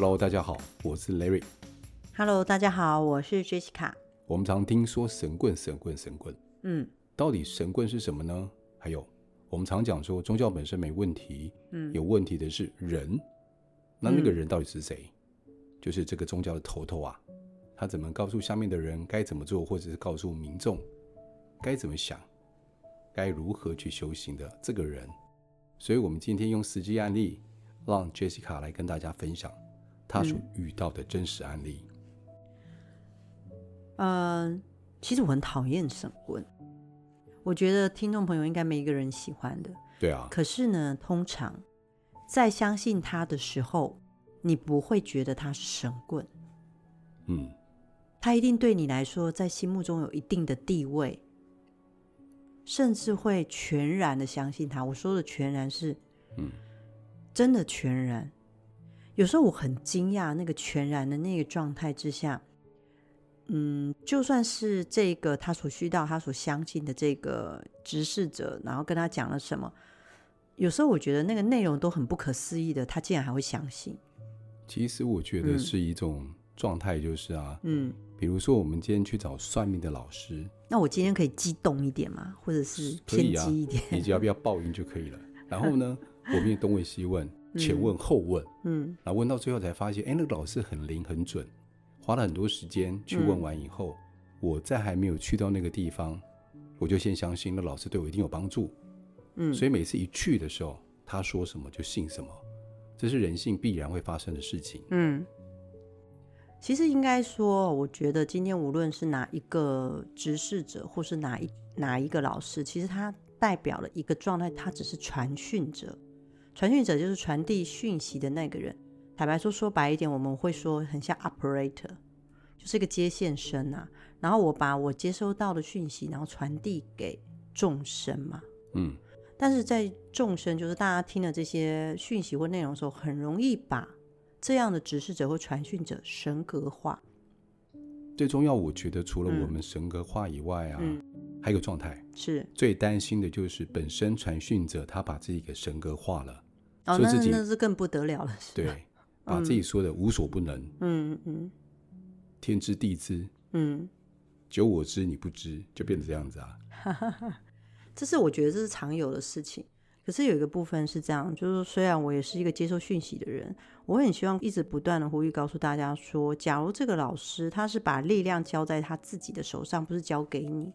Hello，大家好，我是 Larry。Hello，大家好，我是 Jessica。我们常听说神棍、神棍、神棍，嗯，到底神棍是什么呢？还有，我们常讲说宗教本身没问题，嗯，有问题的是人。那那个人到底是谁？嗯、就是这个宗教的头头啊，他怎么告诉下面的人该怎么做，或者是告诉民众该怎么想，该如何去修行的这个人。所以，我们今天用实际案例，让 Jessica 来跟大家分享她所遇到的真实案例。嗯、呃，其实我很讨厌神棍，我觉得听众朋友应该没一个人喜欢的。对啊。可是呢，通常。在相信他的时候，你不会觉得他是神棍，嗯，他一定对你来说在心目中有一定的地位，甚至会全然的相信他。我说的全然是，嗯，真的全然。有时候我很惊讶，那个全然的那个状态之下，嗯，就算是这个他所需到他所相信的这个执事者，然后跟他讲了什么。有时候我觉得那个内容都很不可思议的，他竟然还会相信。其实我觉得是一种状态，就是啊，嗯，比如说我们今天去找算命的老师，那我今天可以激动一点吗？或者是偏激一点？你只要不要爆音就可以了。然后呢，我们也东问西问，前问后问，嗯，然后问到最后才发现，哎，那个老师很灵很准，花了很多时间去问完以后，我在还没有去到那个地方，我就先相信那老师对我一定有帮助。嗯，所以每次一去的时候，他说什么就信什么，这是人性必然会发生的事情。嗯，其实应该说，我觉得今天无论是哪一个执事者，或是哪一哪一个老师，其实他代表了一个状态，他只是传讯者。传讯者就是传递讯息的那个人。坦白说，说白一点，我们会说很像 operator，就是一个接线生啊。然后我把我接收到的讯息，然后传递给众生嘛。嗯。但是在众生，就是大家听了这些讯息或内容的时候，很容易把这样的指示者或传讯者神格化。最重要，我觉得除了我们神格化以外啊，嗯、还有个状态是最担心的就是本身传讯者他把自己给神格化了，哦，说自己那那是更不得了了，是对，把自己说的无所不能，嗯嗯，天知地知，嗯，就我知你不知，就变成这样子啊。这是我觉得这是常有的事情，可是有一个部分是这样，就是虽然我也是一个接受讯息的人，我很希望一直不断的呼吁告诉大家说，假如这个老师他是把力量交在他自己的手上，不是交给你，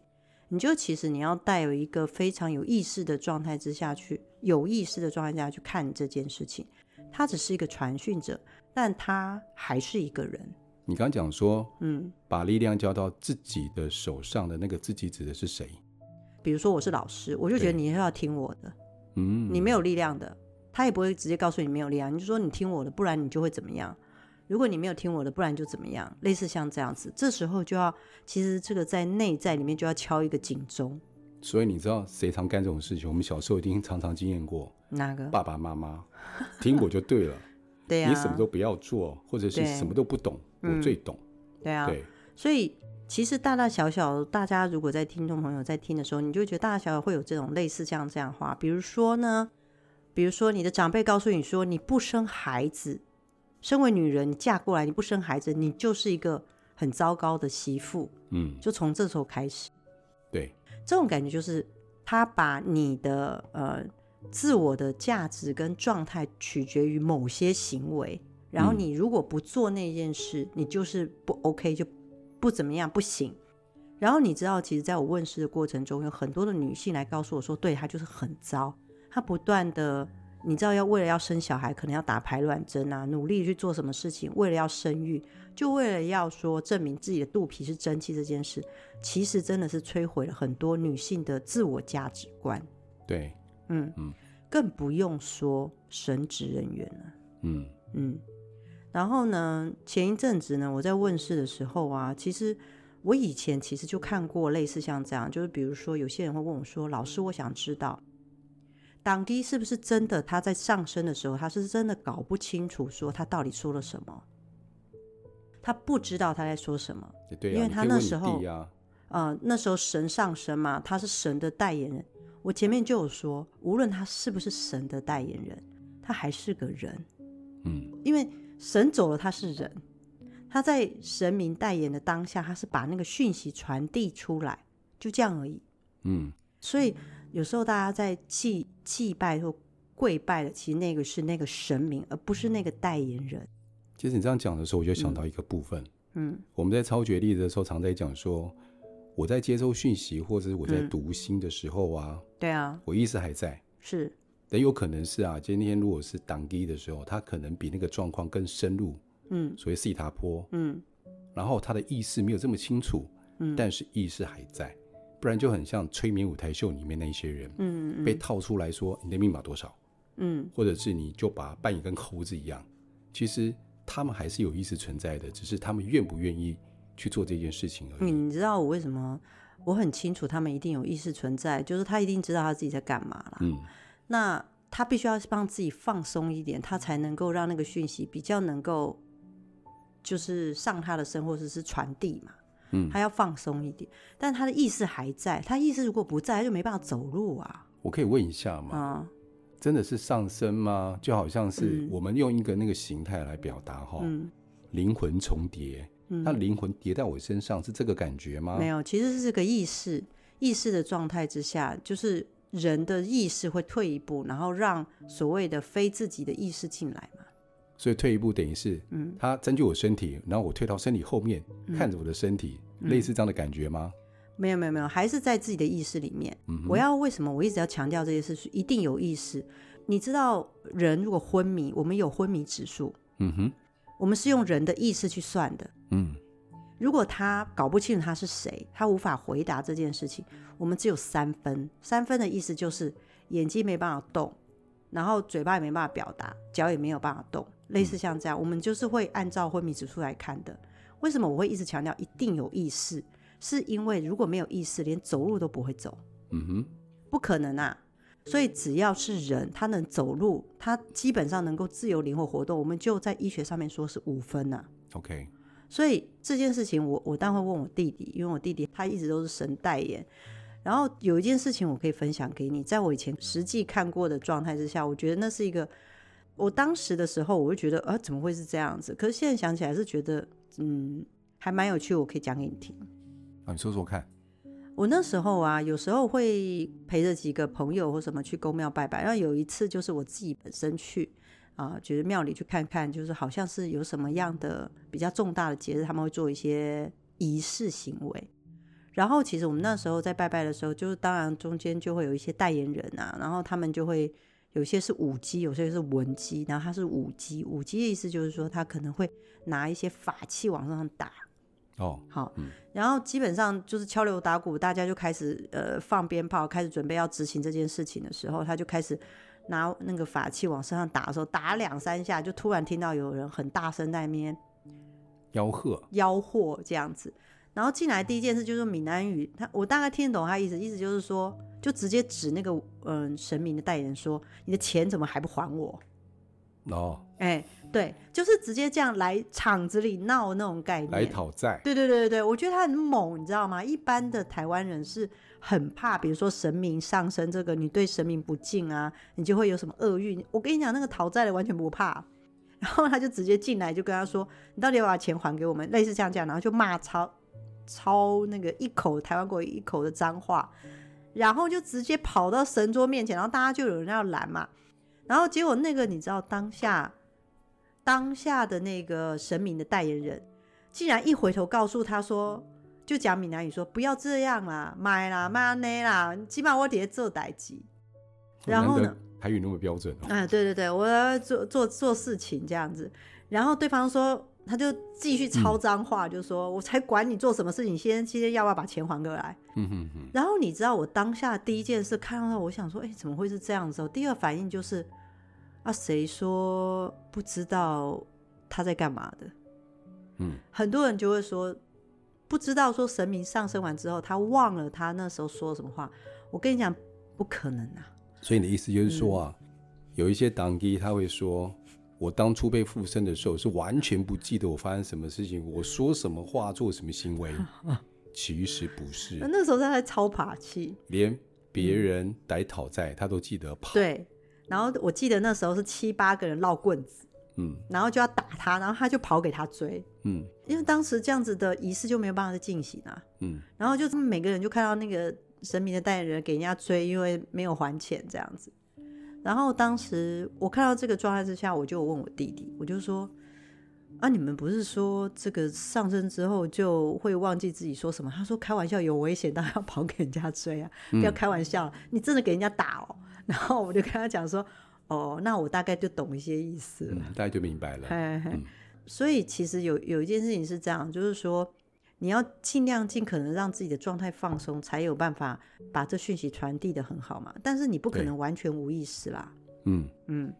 你就其实你要带有一个非常有意识的状态之下去，有意识的状态之下去看这件事情，他只是一个传讯者，但他还是一个人。你刚讲说，嗯，把力量交到自己的手上的那个自己指的是谁？比如说我是老师，我就觉得你要听我的，嗯，你没有力量的，他也不会直接告诉你没有力量，你就说你听我的，不然你就会怎么样？如果你没有听我的，不然就怎么样？类似像这样子，这时候就要，其实这个在内在里面就要敲一个警钟。所以你知道谁常干这种事情？我们小时候一定常常经验过，哪个？爸爸妈妈听我就对了，对呀、啊，你什么都不要做，或者是什么都不懂，我最懂，对啊，对，所以。其实大大小小，大家如果在听众朋友在听的时候，你就会觉得大大小小会有这种类似这样这样的话。比如说呢，比如说你的长辈告诉你说，你不生孩子，身为女人，你嫁过来你不生孩子，你就是一个很糟糕的媳妇。嗯，就从这时候开始，对，这种感觉就是他把你的呃自我的价值跟状态取决于某些行为，然后你如果不做那件事，你就是不 OK 就。不怎么样，不行。然后你知道，其实在我问世的过程中，有很多的女性来告诉我说，对，她就是很糟。她不断的，你知道，要为了要生小孩，可能要打排卵针啊，努力去做什么事情，为了要生育，就为了要说证明自己的肚皮是真气这件事，其实真的是摧毁了很多女性的自我价值观。对，嗯嗯，更不用说神职人员了。嗯嗯。然后呢，前一阵子呢，我在问世的时候啊，其实我以前其实就看过类似像这样，就是比如说有些人会问我说：“老师，我想知道，当机是不是真的？他在上升的时候，他是真的搞不清楚说他到底说了什么，他不知道他在说什么，对啊，因为他那时候，啊、呃，那时候神上升嘛，他是神的代言人。我前面就有说，无论他是不是神的代言人，他还是个人，嗯，因为。神走了，他是人，他在神明代言的当下，他是把那个讯息传递出来，就这样而已。嗯，所以有时候大家在祭祭拜或跪拜的，其实那个是那个神明，而不是那个代言人。其实你这样讲的时候，我就想到一个部分。嗯，我们在超觉力的时候，常在讲说，我在接收讯息，或者是我在读心的时候啊，嗯、对啊，我意识还在。是。但有可能是啊，今天如果是挡低的时候，他可能比那个状况更深入。嗯，所谓西塔坡。嗯，然后他的意识没有这么清楚。嗯，但是意识还在，不然就很像催眠舞台秀里面那些人。嗯嗯，被套出来说你的密码多少？嗯，或者是你就把扮演跟猴子一样，其实他们还是有意识存在的，只是他们愿不愿意去做这件事情而已。你知道我为什么？我很清楚他们一定有意识存在，就是他一定知道他自己在干嘛啦。嗯，那他必须要帮自己放松一点，他才能够让那个讯息比较能够就是上他的身，或者是传递嘛。嗯，他要放松一点，但他的意识还在，他意识如果不在，他就没办法走路啊。我可以问一下吗？啊。真的是上升吗？就好像是我们用一个那个形态来表达哈，灵、嗯、魂重叠，嗯、那灵魂叠在我身上是这个感觉吗？没有，其实是这个意识，意识的状态之下，就是人的意识会退一步，然后让所谓的非自己的意识进来嘛。所以退一步等于是，嗯，他占据我身体，然后我退到身体后面，嗯、看着我的身体，类似这样的感觉吗？没有没有没有，还是在自己的意识里面。嗯、我要为什么我一直要强调这件事？是一定有意识。你知道，人如果昏迷，我们有昏迷指数。嗯哼，我们是用人的意识去算的。嗯，如果他搞不清楚他是谁，他无法回答这件事情，我们只有三分。三分的意思就是眼睛没办法动，然后嘴巴也没办法表达，脚也没有办法动，类似像这样，嗯、我们就是会按照昏迷指数来看的。为什么我会一直强调一定有意识？是因为如果没有意识，连走路都不会走。嗯哼，不可能啊！所以只要是人，他能走路，他基本上能够自由灵活活动，我们就在医学上面说是五分呐、啊。OK。所以这件事情我，我我当然会问我弟弟，因为我弟弟他一直都是神代言。然后有一件事情我可以分享给你，在我以前实际看过的状态之下，我觉得那是一个，我当时的时候我会觉得，啊，怎么会是这样子？可是现在想起来是觉得，嗯，还蛮有趣，我可以讲给你听。啊，你说说看。我那时候啊，有时候会陪着几个朋友或什么去公庙拜拜。然后有一次就是我自己本身去啊，觉得庙里去看看，就是好像是有什么样的比较重大的节日，他们会做一些仪式行为。然后其实我们那时候在拜拜的时候，就是当然中间就会有一些代言人啊，然后他们就会有些是舞姬，有些是文姬。然后他是舞姬，舞姬的意思就是说他可能会拿一些法器往上打。哦，好，嗯、然后基本上就是敲锣打鼓，大家就开始呃放鞭炮，开始准备要执行这件事情的时候，他就开始拿那个法器往身上打的时候，打两三下，就突然听到有人很大声在那边吆喝，吆喝这样子。然后进来第一件事就是闽南语，他我大概听得懂他意思，意思就是说，就直接指那个嗯、呃、神明的代言人说：“你的钱怎么还不还我？”哦，哎。对，就是直接这样来场子里闹那种概念，来讨债。对对对对对，我觉得他很猛，你知道吗？一般的台湾人是很怕，比如说神明上身这个，你对神明不敬啊，你就会有什么厄运。我跟你讲，那个讨债的完全不怕，然后他就直接进来就跟他说：“你到底要把钱还给我们？”类似这样讲，然后就骂超超那个一口台湾国语一口的脏话，然后就直接跑到神桌面前，然后大家就有人要拦嘛，然后结果那个你知道当下。当下的那个神明的代言人，竟然一回头告诉他说，就讲闽南语说，不要这样啦，买啦，买那啦，起码我得做代志。然后呢，台语那么标准哦。啊，对对对，我要做做做事情这样子。然后对方说，他就继续抄脏话，嗯、就说我才管你做什么事情，先今天要不要把钱还过来？嗯哼哼。然后你知道我当下第一件事看到他，我想说，哎，怎么会是这样子？第二反应就是。啊，谁说不知道他在干嘛的？嗯，很多人就会说不知道，说神明上升完之后，他忘了他那时候说什么话。我跟你讲，不可能啊！所以你的意思就是说啊，嗯、有一些当机他会说，我当初被附身的时候是完全不记得我发生什么事情，我说什么话，做什么行为，其实不是。那时候他在超爬气，连别人来讨债他都记得跑。对。然后我记得那时候是七八个人绕棍子，嗯，然后就要打他，然后他就跑给他追，嗯，因为当时这样子的仪式就没有办法再进行啊，嗯，然后就是每个人就看到那个神明的代言人给人家追，因为没有还钱这样子。然后当时我看到这个状态之下，我就问我弟弟，我就说。啊！你们不是说这个上身之后就会忘记自己说什么？他说开玩笑，有危险当然要跑给人家追啊！不要开玩笑，嗯、你真的给人家打哦。然后我就跟他讲说：“哦，那我大概就懂一些意思了，嗯、大概就明白了。嘿嘿”嗯、所以其实有有一件事情是这样，就是说你要尽量尽可能让自己的状态放松，才有办法把这讯息传递的很好嘛。但是你不可能完全无意识啦。嗯嗯。嗯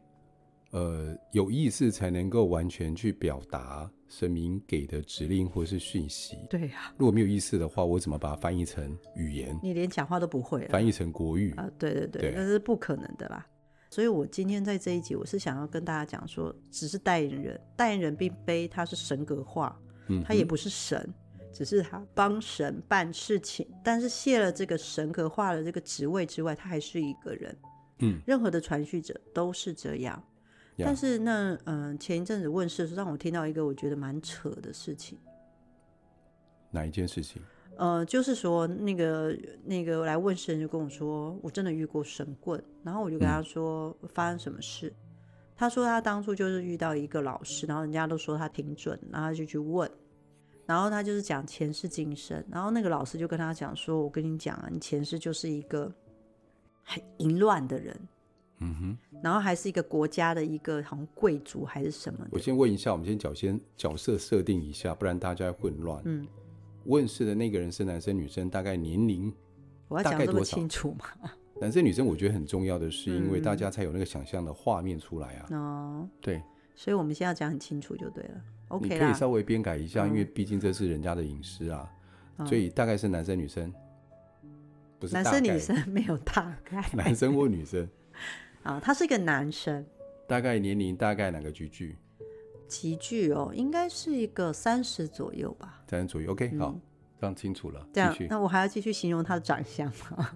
呃，有意识才能够完全去表达神明给的指令或是讯息。对呀、啊，如果没有意识的话，我怎么把它翻译成语言？你连讲话都不会，翻译成国语啊？对对对，那是不可能的啦。所以我今天在这一集，我是想要跟大家讲说，只是代言人，代言人并非他是神格化，嗯，他也不是神，只是他帮神办事情。但是卸了这个神格化了这个职位之外，他还是一个人。嗯，任何的传续者都是这样。但是那嗯、呃，前一阵子问世的时候，让我听到一个我觉得蛮扯的事情。哪一件事情？呃，就是说那个那个来问事人就跟我说，我真的遇过神棍。然后我就跟他说，嗯、发生什么事？他说他当初就是遇到一个老师，然后人家都说他挺准，然后他就去问，然后他就是讲前世今生，然后那个老师就跟他讲说，我跟你讲啊，你前世就是一个很淫乱的人。嗯哼，然后还是一个国家的一个好像贵族还是什么？我先问一下，我们先角先角色设定一下，不然大家混乱。嗯，问世的那个人是男生女生？大概年龄？我要讲这么清楚吗？男生女生我觉得很重要的是，因为大家才有那个想象的画面出来啊。哦、嗯，对，所以我们现在要讲很清楚就对了。OK，你可以稍微编改一下，嗯、因为毕竟这是人家的隐私啊，嗯、所以大概是男生女生，不是男生女生没有大概，男生或女生。啊，他是一个男生，大概年龄大概哪个级距？级距哦，应该是一个三十左右吧。三十左右，OK，、嗯、好，这样清楚了。这样，那我还要继续形容他的长相吗？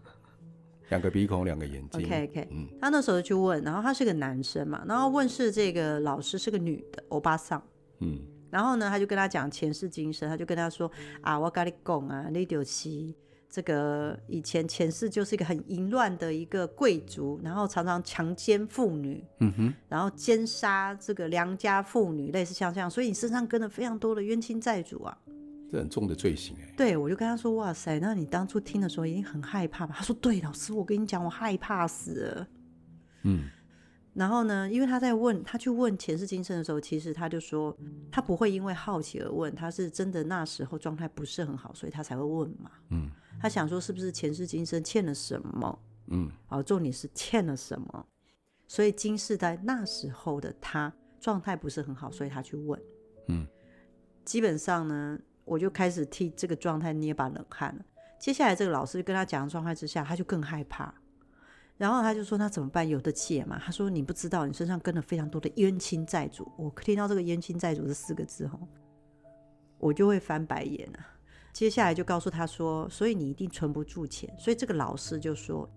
两个鼻孔，两个眼睛。OK，OK，嗯，他那时候就去问，然后他是个男生嘛，然后问是这个老师是个女的，欧巴桑，嗯，然后呢，他就跟他讲前世今生，他就跟他说啊，我跟你讲啊，你就是。这个以前前世就是一个很淫乱的一个贵族，然后常常强奸妇女，嗯哼，然后奸杀这个良家妇女，类似像这样，所以你身上跟了非常多的冤亲债主啊，这很重的罪行哎。对，我就跟他说，哇塞，那你当初听的时候一定很害怕吧？他说，对，老师，我跟你讲，我害怕死了。嗯，然后呢，因为他在问他去问前世今生的时候，其实他就说他不会因为好奇而问，他是真的那时候状态不是很好，所以他才会问嘛。嗯。他想说是不是前世今生欠了什么？嗯，哦，重点是欠了什么，所以今世在那时候的他状态不是很好，所以他去问。嗯，基本上呢，我就开始替这个状态捏把冷汗了。接下来这个老师跟他讲的状态之下，他就更害怕，然后他就说那怎么办？有的借嘛。他说你不知道，你身上跟了非常多的冤亲债主。我听到这个冤亲债主这四个字后，我就会翻白眼啊。接下来就告诉他说，所以你一定存不住钱，所以这个老师就说，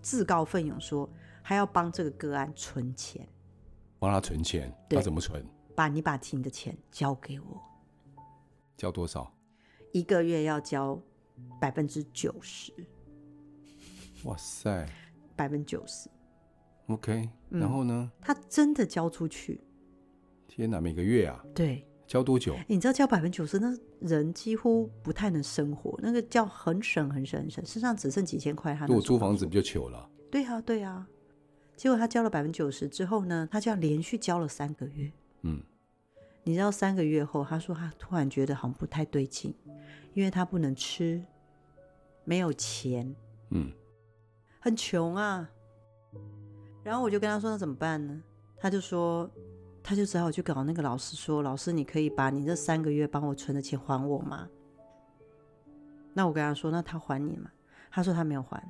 自告奋勇说，还要帮这个个案存钱，帮他存钱，对他怎么存？把你把你的钱交给我，交多少？一个月要交百分之九十。哇塞，百分之九十。OK，然后呢？嗯，他真的交出去。天哪，每个月啊？对。交多久？你知道交百分之九十，那人几乎不太能生活。那个叫很省、很省、很省，身上只剩几千块。他如果租房子不就糗了？对啊，对啊。结果他交了百分之九十之后呢，他就要连续交了三个月。嗯，你知道三个月后，他说他突然觉得好像不太对劲，因为他不能吃，没有钱，嗯，很穷啊。然后我就跟他说：“那怎么办呢？”他就说。他就只好去搞那个老师，说：“老师，你可以把你这三个月帮我存的钱还我吗？”那我跟他说：“那他还你吗？”他说：“他没有还，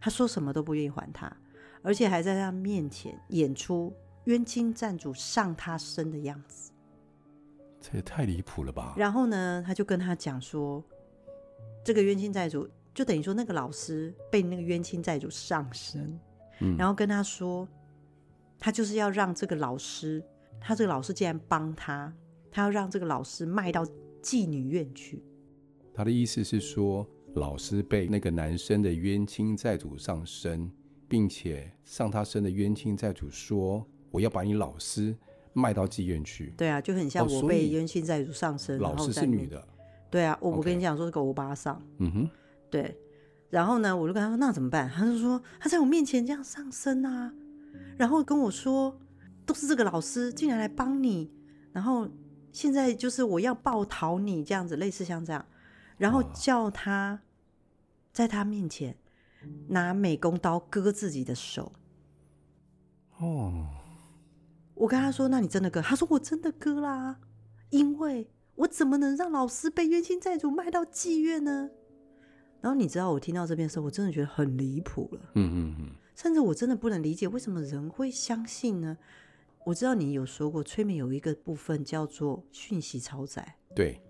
他说什么都不愿意还他，而且还在他面前演出冤亲债主上他身的样子。”这也太离谱了吧！然后呢，他就跟他讲说：“这个冤亲债主就等于说那个老师被那个冤亲债主上身，嗯，然后跟他说，他就是要让这个老师。”他这个老师竟然帮他，他要让这个老师卖到妓女院去。他的意思是说，老师被那个男生的冤亲债主上身，并且上他身的冤亲债主说：“我要把你老师卖到妓院去。”对啊，就很像我被冤亲债主上身。老师是女的。对啊，我我跟你讲说这个欧巴上。嗯哼。对，然后呢，我就跟他说：“那怎么办？”他就说：“他在我面前这样上身啊，然后跟我说，都是这个老师竟然来帮你，然后现在就是我要报讨你这样子，类似像这样。”然后叫他在他面前拿美工刀割自己的手。哦，我跟他说：“那你真的割？”他说：“我真的割啦，因为我怎么能让老师被冤亲债主卖到妓院呢？”然后你知道，我听到这边的时候，我真的觉得很离谱了。嗯嗯嗯，甚至我真的不能理解为什么人会相信呢？我知道你有说过，催眠有一个部分叫做讯息超载。对。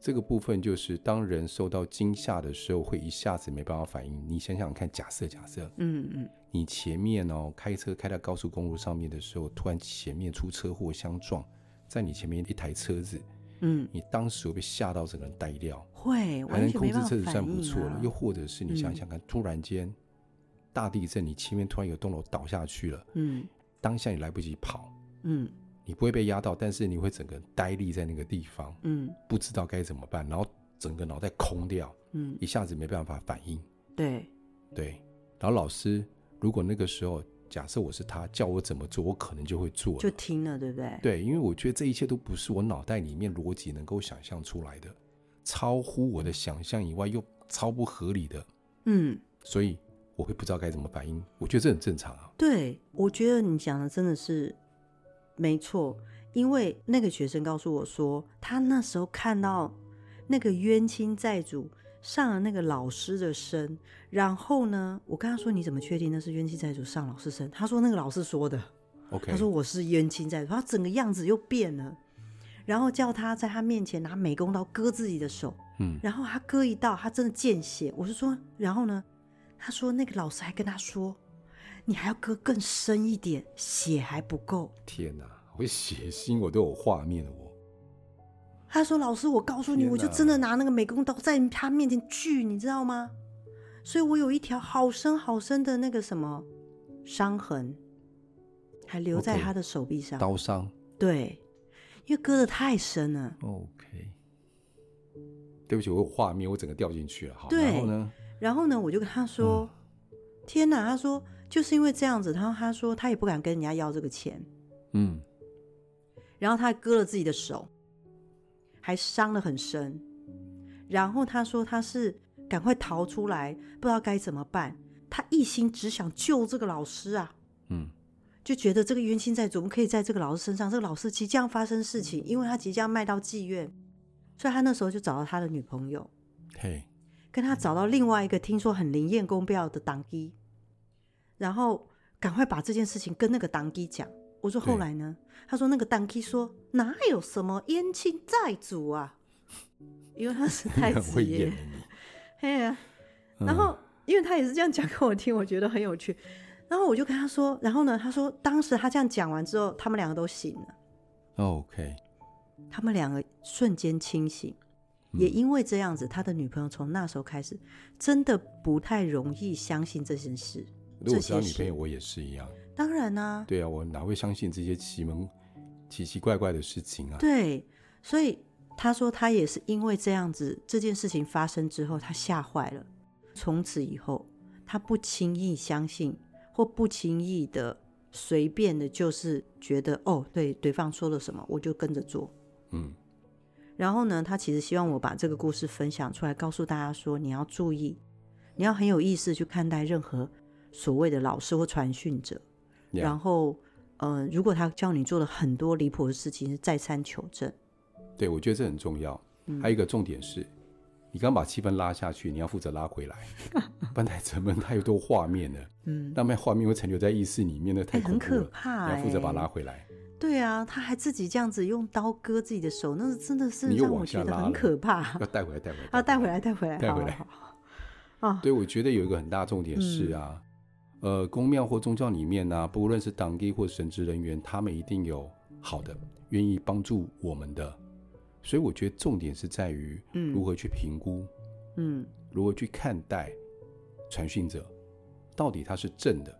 这个部分就是当人受到惊吓的时候，会一下子没办法反应。你想想看，假设假设，嗯嗯，你前面哦开车开到高速公路上面的时候，突然前面出车祸相撞，在你前面一台车子，嗯，你当时会被吓到整个人呆掉，会还能控制车子算不错了。啊、又或者是你想想看，嗯、突然间大地震，你前面突然有栋楼倒下去了，嗯，当下你来不及跑，嗯。你不会被压到，但是你会整个呆立在那个地方，嗯，不知道该怎么办，然后整个脑袋空掉，嗯，一下子没办法反应，对，对，然后老师如果那个时候假设我是他，叫我怎么做，我可能就会做，就听了，对不对？对，因为我觉得这一切都不是我脑袋里面逻辑能够想象出来的，超乎我的想象以外又超不合理的，嗯，所以我会不知道该怎么反应，我觉得这很正常啊。对，我觉得你讲的真的是。没错，因为那个学生告诉我说，他那时候看到那个冤亲债主上了那个老师的身，然后呢，我跟他说：“你怎么确定那是冤亲债主上老师身？”他说：“那个老师说的。” OK，他说：“我是冤亲债主。”他整个样子又变了，然后叫他在他面前拿美工刀割自己的手，嗯，然后他割一道，他真的见血。我是说，然后呢，他说那个老师还跟他说。你还要割更深一点，血还不够。天哪，我血腥，我都有画面了。我他说：“老师，我告诉你，我就真的拿那个美工刀在他面前锯，你知道吗？所以我有一条好深好深的那个什么伤痕，还留在他的手臂上。Okay, 刀伤。对，因为割的太深了。OK，对不起，我有画面，我整个掉进去了。好，对，然后呢？然后呢？我就跟他说：‘嗯、天哪！’他说。”就是因为这样子，他他说他也不敢跟人家要这个钱，嗯，然后他还割了自己的手，还伤得很深，然后他说他是赶快逃出来，不知道该怎么办，他一心只想救这个老师啊，嗯，就觉得这个冤亲债主，可以在这个老师身上，这个老师即将发生事情，因为他即将卖到妓院，所以他那时候就找到他的女朋友，嘿，跟他找到另外一个听说很灵验公标的档机。然后赶快把这件事情跟那个当机讲。我说后来呢？他说那个当机说哪有什么燕青债主啊，因为他是太子爷。嘿呀，然后因为他也是这样讲给我听，我觉得很有趣。然后我就跟他说，然后呢，他说当时他这样讲完之后，他们两个都醒了。OK，他们两个瞬间清醒。也因为这样子，他的女朋友从那时候开始，真的不太容易相信这件事。如果是他女朋友，我也是一样。当然啊，对啊，我哪会相信这些奇门奇奇怪怪的事情啊？对，所以他说他也是因为这样子，这件事情发生之后，他吓坏了。从此以后，他不轻易相信，或不轻易的随便的，就是觉得哦，对，对方说了什么，我就跟着做。嗯。然后呢，他其实希望我把这个故事分享出来，告诉大家说，你要注意，你要很有意识去看待任何。所谓的老师或传讯者，Yeah. 然后，呃，如果他教你做了很多离谱的事情，是再三求证。对，我觉得这很重要。嗯、还有一个重点是，你刚把气氛拉下去，你要负责拉回来。不然太沉闷，太多画面了。嗯，那么画面会残留在意识里面，那太很可怕、欸。你要负责把它拉回来。对啊，他还自己这样子用刀割自己的手，那是真的是让我觉得很可怕。要带回来，带回来。啊，带回来，带回来，带回来。啊，对，我觉得有一个很大重点是啊。嗯呃，宫庙或宗教里面呢、啊，不论是党地或神职人员，他们一定有好的，愿意帮助我们的。所以我觉得重点是在于，如何去评估，嗯，如何去看待传讯者，到底他是正的，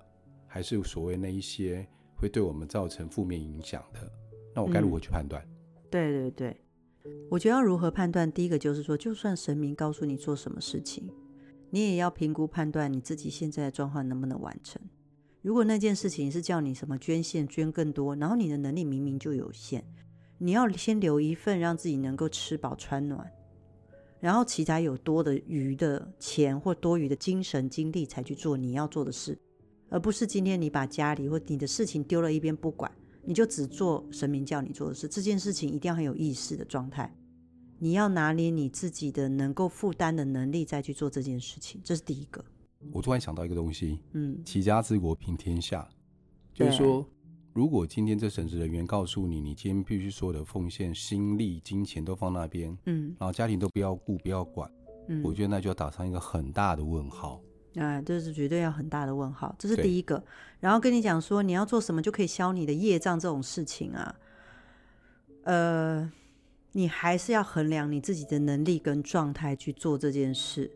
还是所谓那一些会对我们造成负面影响的？那我该如何去判断？嗯，对对对，我觉得要如何判断，第一个就是说，就算神明告诉你做什么事情，你也要评估判断你自己现在的状况能不能完成。如果那件事情是叫你什么捐献捐更多，然后你的能力明明就有限。你要先留一份，让自己能够吃饱穿暖，然后其他有多的余的钱或多余的精神精力才去做你要做的事，而不是今天你把家里或你的事情丢了一边不管，你就只做神明叫你做的事。这件事情一定要很有意识的状态，你要拿捏你自己的能够负担的能力再去做这件事情，这是第一个。我突然想到一个东西，嗯，齐家治国平天下，就是说。如果今天这神职人员告诉你，你今天必须所有的奉献、心力、金钱都放那边，嗯，然后家庭都不要顾、不要管，嗯，我觉得那就要打上一个很大的问号。啊，这是绝对要很大的问号，这是第一个。然后跟你讲说，你要做什么就可以消你的业障这种事情啊，呃，你还是要衡量你自己的能力跟状态去做这件事。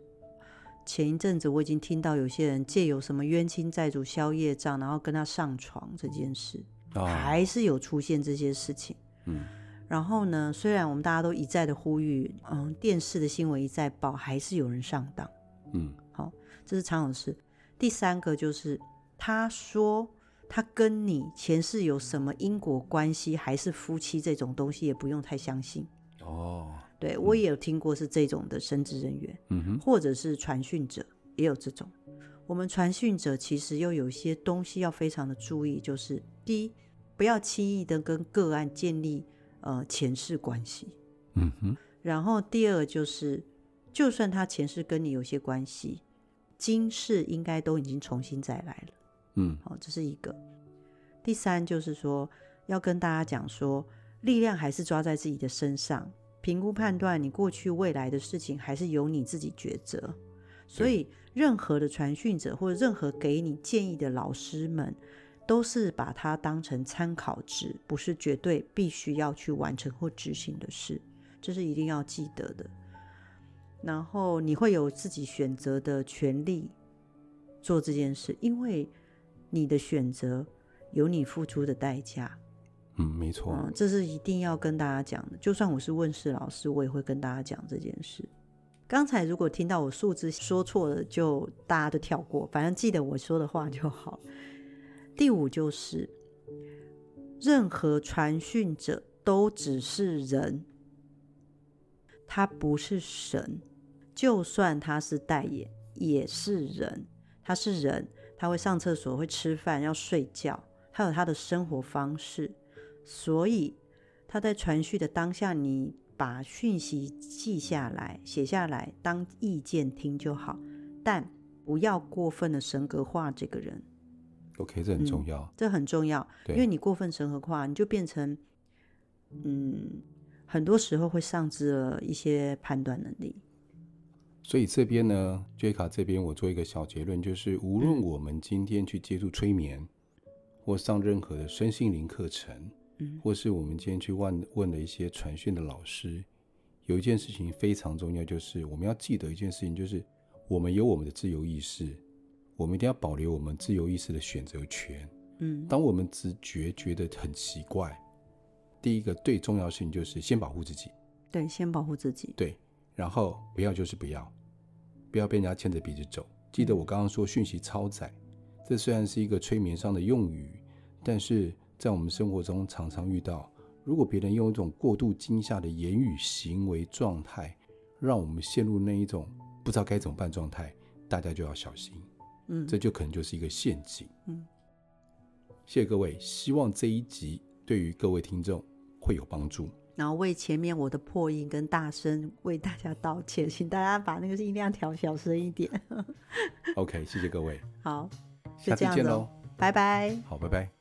前一阵子我已经听到有些人借由什么冤亲债主消业障，然后跟他上床这件事，哦，还是有出现这些事情。嗯，然后呢，虽然我们大家都一再的呼吁，嗯，电视的新闻一再报，还是有人上当。嗯，好，这是常有事。第三个就是他说他跟你前世有什么因果关系，还是夫妻这种东西，也不用太相信。哦。对，我也有听过是这种的神职人员，嗯哼，或者是传讯者也有这种。我们传讯者其实又有一些东西要非常的注意，就是第一，不要轻易的跟个案建立呃前世关系，嗯哼。然后第二就是，就算他前世跟你有些关系，今世应该都已经重新再来了，嗯，好，这是一个。第三就是说，要跟大家讲说，力量还是抓在自己的身上。评估判断你过去未来的事情，还是由你自己抉择。所以，任何的传讯者或者任何给你建议的老师们，都是把它当成参考值，不是绝对必须要去完成或执行的事。这是一定要记得的。然后，你会有自己选择的权利做这件事，因为你的选择有你付出的代价。嗯，没错，嗯，这是一定要跟大家讲的。就算我是问世老师，我也会跟大家讲这件事。刚才如果听到我数字说错了，就大家都跳过，反正记得我说的话就好。第五就是，任何传讯者都只是人，他不是神。就算他是代言，也是人，他是人，他会上厕所，会吃饭，要睡觉，他有他的生活方式。所以他在传讯的当下，你把讯息记下来、写下来当意见听就好，但不要过分的神格化这个人。OK，这很重要，嗯、这很重要，因为你过分神格化，你就变成，嗯，很多时候会丧失了一些判断能力。所以这边呢，J 卡这边我做一个小结论，就是无论我们今天去接触催眠，嗯、或上任何的身心灵课程。嗯或是我们今天去问问了一些传讯的老师，有一件事情非常重要，就是我们要记得一件事情，就是我们有我们的自由意识，我们一定要保留我们自由意识的选择权。嗯，当我们直觉觉得很奇怪，第一个最重要的事情就是先保护自己。对，先保护自己。对，然后不要就是不要，不要被人家牵着鼻子走。记得我刚刚说讯息超载，这虽然是一个催眠上的用语，但是。在我们生活中常常遇到，如果别人用一种过度惊吓的言语、行为状态，让我们陷入那一种不知道该怎么办状态，大家就要小心。嗯，这就可能就是一个陷阱。嗯，谢谢各位，希望这一集对于各位听众会有帮助。然后为前面我的破音跟大声为大家道歉，请大家把那个音量调小声一点。OK，谢谢各位。好，就这样喽，拜拜。好，拜拜。